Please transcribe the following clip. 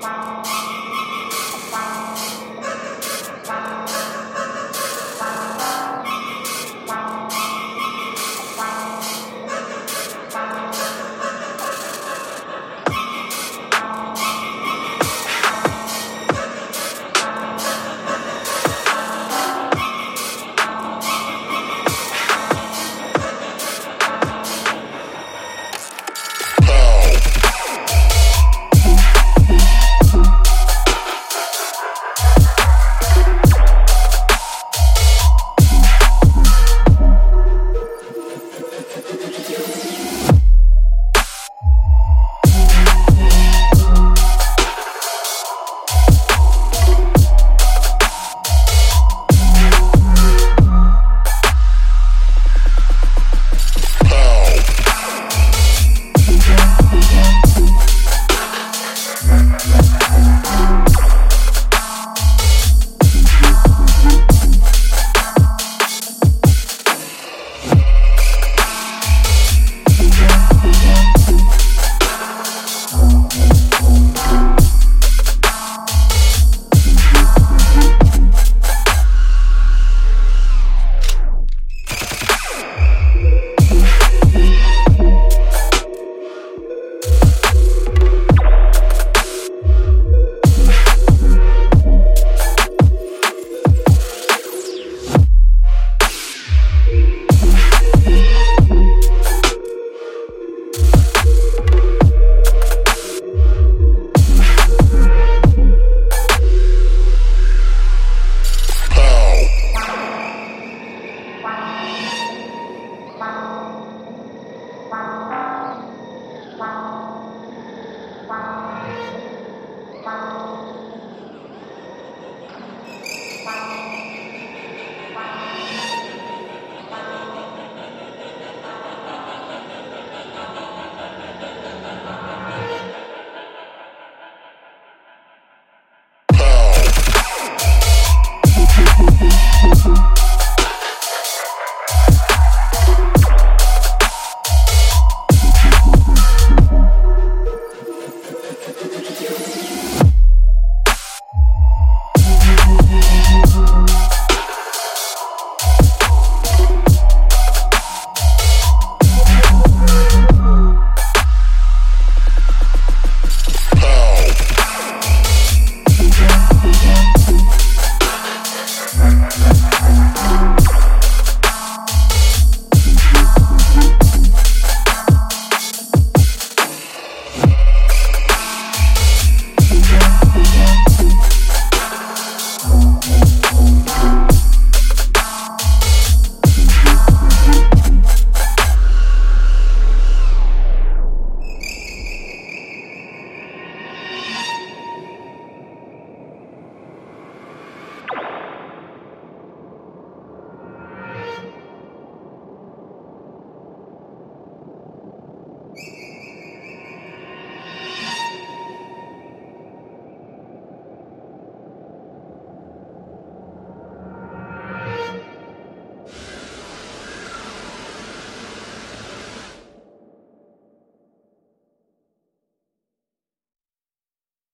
Bye.